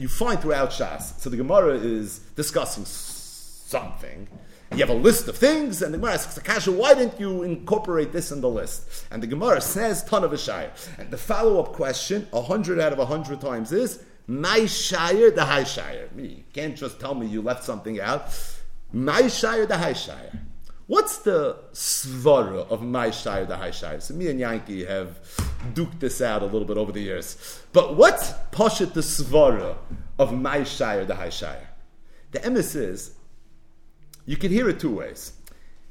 you find throughout Shas. So the Gemara is discussing something. You have a list of things, and the Gemara asks Akasha, why didn't you incorporate this in the list? And the Gemara says ton of a shire. And the follow-up question, a hundred out of a hundred times is, my shire, the high shire. You can't just tell me you left something out. My shire, the high shire. What's the svara of my shire, the high shire? So me and Yankee have duked this out a little bit over the years. But what's poshet the svara of my shire, the high shire? The emes is, you can hear it two ways.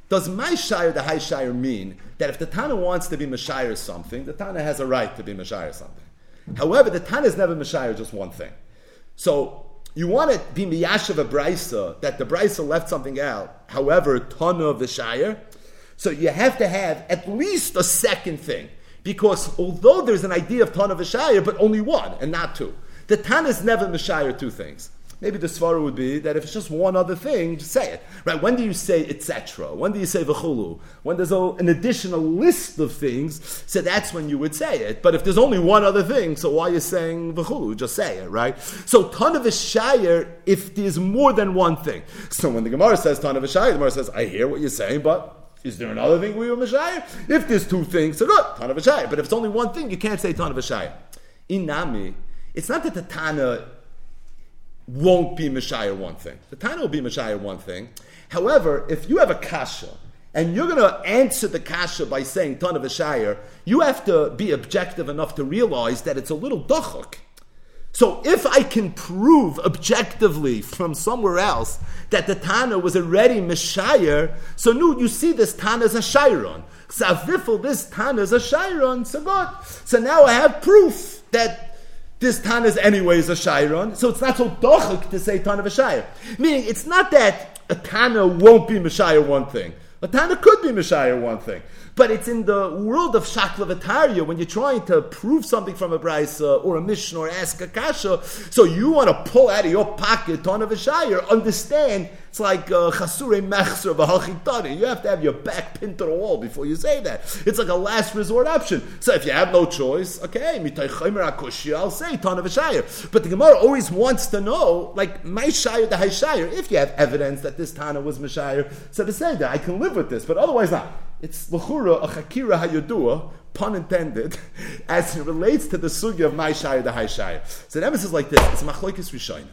Does my shire, the high shire, mean that if the Tana wants to be Mashire something, the Tana has a right to be Mashire something? However, the Tana is never Mashire just one thing. So you want to be miyashav a brisa that the brisa left something out. However, ton of the shire. So you have to have at least a second thing because although there's an idea of ton of a shire, but only one and not two. The Tan is never mashire two things. Maybe the svara would be that if it's just one other thing, just say it. Right? When do you say etc.? When do you say v'chulu? When there's a, an additional list of things, so that's when you would say it. But if there's only one other thing, so why are you saying v'chulu? Just say it, right? So ton of shire if there's more than one thing. So when the Gemara says ton of shire, the Gemara says, I hear what you're saying, but is there another thing we were Mashayir? If there's two things, so good, ton of a shire. But if it's only one thing, you can't say ton of a shire. Inami, it's not that the Tana won't be Messiah one thing. The Tana will be Messiah one thing. However, if you have a kasha and you're going to answer the kasha by saying ton of a shire, you have to be objective enough to realize that it's a little dachuk. So if I can prove objectively from somewhere else that the Tana was already Messiah, so nu you see this Tana is a Shiron. Savifel, this Tana is a Shiron, so good. So now I have proof that this Tana is anyways a Shairon, so it's not so dochik to say Tana of a Shair. Meaning, it's not that a Tana won't be Messiah one thing. A Tana could be Messiah one thing. But it's in the world of Shaklavataria when you're trying to prove something from a Brisa uh, or a Mishnah or ask a Kasha. So you want to pull out of your pocket ton of a Shire. Understand, it's like uh, Chasure Mechser V'Halchitani. You have to have your back pinned to the wall before you say that. It's like a last resort option. So if you have no choice, okay, I'll say ton of a Shire. But the Gemara always wants to know, like, my Shire, the High Shire, if you have evidence that this Tana was Meshire, so to say that I can live with this, but otherwise not. It's l'chura a chakira hayodua, pun intended, as it relates to the sugi of my shaya the high shaya. So the emphasis is like this: it's machlokes rishayna.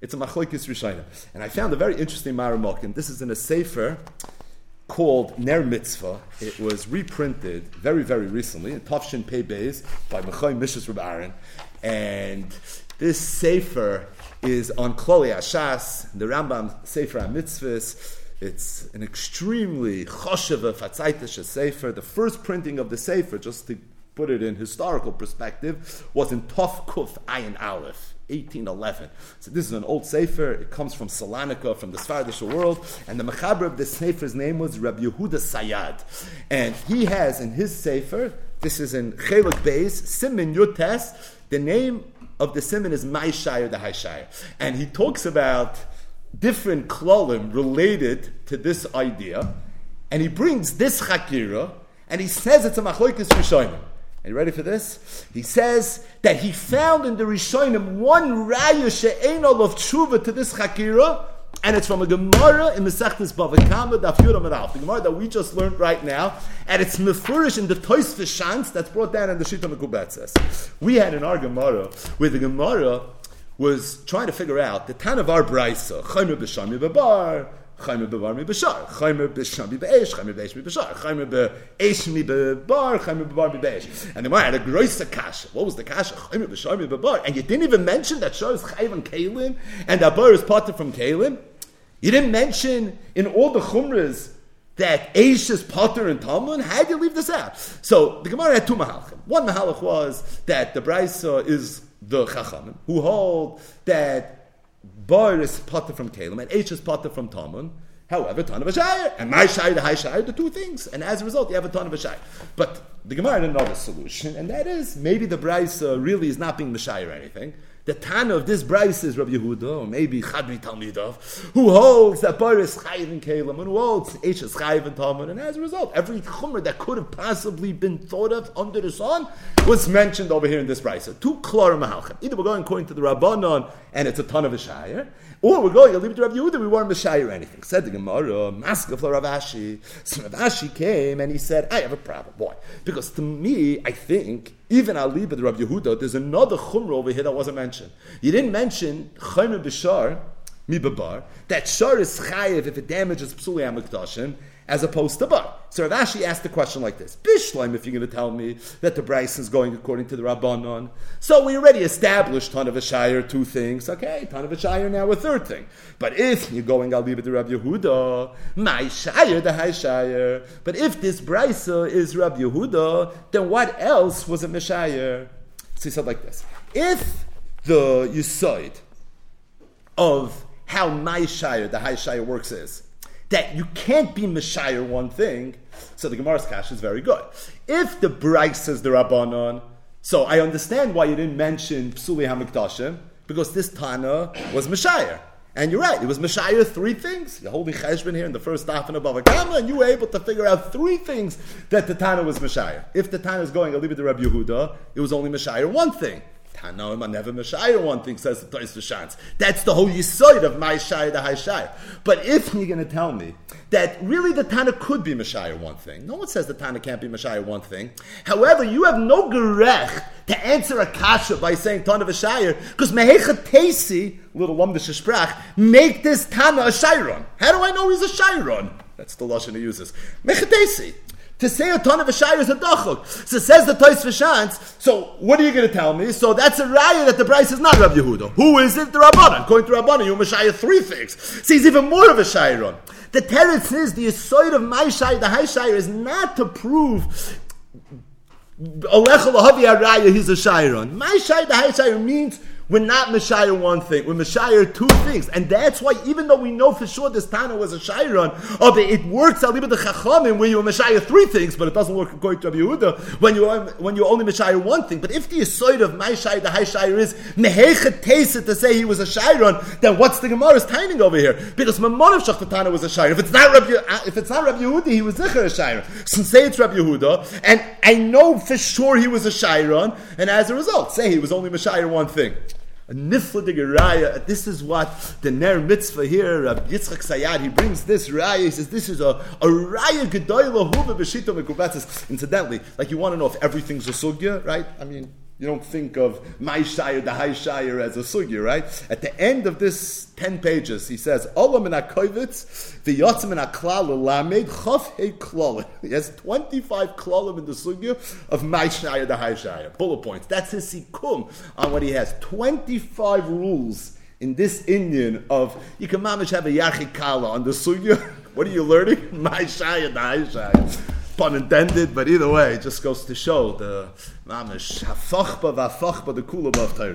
It's a machlokes rishayna, and I found a very interesting maramok, and this is in a sefer called Ner Mitzvah. It was reprinted very, very recently in Tafshin Pei Beis by Mechoy Mishas Reb Aaron, and this sefer is on Kloli Ashas, the Rambam Sefer HaMitzvahs. It's an extremely choshev fatzaitish sefer. The first printing of the sefer, just to put it in historical perspective, was in Tov Kuf Ayin Aleph. 1811. So this is an old sefer. It comes from Salonika, from the Svardish world, and the mechaber of this sefer's name was Rabbi Yehuda Sayad, and he has in his sefer. This is in Chelik Beis Simin Yutes. The name of the Simin is Maishire the Haishire, and he talks about different klolim related to this idea, and he brings this chakira, and he says it's a machloikis rishonim. Are you ready for this? He says that he found in the rishonim one raya she'enol of tshuva to this chakira, and it's from a Gemara in Mesechtes Bava Kama Daf Yudam the Gemara that we just learned right now, and it's mefurish in the Tois Shans that's brought down in the Shita Mekubetzes. We had in our Gemara where the Gemara was trying to figure out the Tan of Brisa, Chaymer B'Bar, Chaymer B'Bar Mi B'Shar, Chaymer B'Shami B'Esh, Chaymer B'Esh Mi B'Shar, Chaymer B'Esh Mi B'Bar, Chaymer B'Bar Mi B'Esh. And the Gemara had a groisa kasha. What was the kasha? Chaymer B'Shami B'Bar. And you didn't even mention that Shar is Chayv and Kalim, and that Bar is parted from Kalim. You didn't mention in all the Chumras that Aish is Potter and Talmud. How do you leave this out? So the Gemara had two mahalachim. One mahalach was that the Brisa is the Chachamim, who hold that Bar is potter from Kalim and H is potter from Tamun. However, ton of a shire and my shire, the high shire, the two things, and as a result, you have a ton of a shire. But the Gemara had another solution, and that is maybe the Brisa uh, really is not being the shire or anything. The Tana of this Brisa is Rabbi Yehuda, or maybe Chadri Talmidov, who holds that Bar is Chayiv in Kalim, and who holds Eish is Chayiv in Talmud, and as a result, every Chumr that could have possibly been thought of under the sun was mentioned over here in this Brisa. Two Klar Mahalchim. Either we're going according to the Rabbanon, and it's a ton of a Shire, or we're going, I'll leave it to Rabbi Yehuda, we weren't Meshayir anything. Said the Gemara, Maskef Rav Ashi. So Rav Ashi came and he said, I have a problem. Why? Because to me, I think, even it to Rabbi Yehuda, there's another Chumra over here that wasn't mentioned. You didn't mention Chaymer Bishar, Mibabar, that Shar is Chayiv if it damages Psuli as opposed to bar. So Rav Ashi asked the question like this: Bishleim, if you're going to tell me that the Brisa is going according to the Rabbanon, so we already established ton of two things. Okay, ton of now a third thing. But if you're going, I'll leave it to Rabbi Yehuda, my shire the high shire. But if this Brisa is Rabbi Yehuda, then what else was a Meshayir? So he said like this: If the Yisoid of how my shire, the high shire works is that you can't be Messiah one thing, so the Gemara's cash is very good. If the Brisa says the Rabbanon, so I understand why you didn't mention Psuli HaMikdashim, because this Tana was Messiah. And you're right, it was Messiah three things. You're holding Cheshbon here in the first half and above a gamma, and you were able to figure out three things that the Tana was Messiah. If the Tana is going, I'll leave it to Rabbi Yehuda, it was only Messiah one thing. Tanoim are never Messiah, one thing says the Toys Vashans. That's the whole yisoid of my Shai, the High Shai. But if you're going to tell me that really the Tana could be Messiah one thing, no one says the Tana can't be Messiah one thing. However, you have no gerech to answer a kasha by saying Tana Vashayir, because Mehecha Tesi, little Lumdish Sprach, make this Tana a Shairon. How do I know he's a Shairon? That's the Lashon he uses. Mechatesi. To say a ton of a shire is a dachuk. So says the Toys Vashans. So what are you going to tell me? So that's a raya that the price is not Rabbi Yehuda. Who is it? The Rabbanan. According to Rabbanan, you mashaya three things. So he's even more of a shiron. The teretz is the aside of my shire, the high shire, is not to prove. Alecha lahavi araya, he's a shiron. My shire, the high shire means we're not Messiah one thing, we're Messiah two things. And that's why, even though we know for sure this Tana was a Shairon, it works al the Chachamim where you're Messiah three things, but it doesn't work according to Rabbi Yehuda when you when you're only Messiah one thing. But if the aside of my Shai, the high Shire is Mehechet Teset to say he was a Shairon, then what's the Gemara's timing over here? Because Mammon of Tana was a Shairon. If it's not Rabbi, if it's not Rabbi Yehuda, he was Zichar a Shairon. So say it's Rabbi Yehuda, and I know for sure he was a Shairon, and as a result, say he was only Messiah one thing a nifladig raya. This is what the Ner Mitzvah here, Rabbi Yitzchak Sayad, he brings this raya. He says this is a, a raya gedoyla huva b'shita mekubatzis. Incidentally, like you want to know if everything's a sugya, right? I mean, you don't think of my shire, the high shire as a sugya, right? At the end of this 10 pages, he says, Olam the Yotzim Aklal, Lamed, Chof He. He has 25 klalim in the sugya of my shire, the high shire. Bullet points. That's his sikum on what he has. 25 rules in this Indian of, you can mamish have a yachikala on the sugya. what are you learning? My shire, the high shire pun intended, but either way, it just goes to show the mamish hafachba the.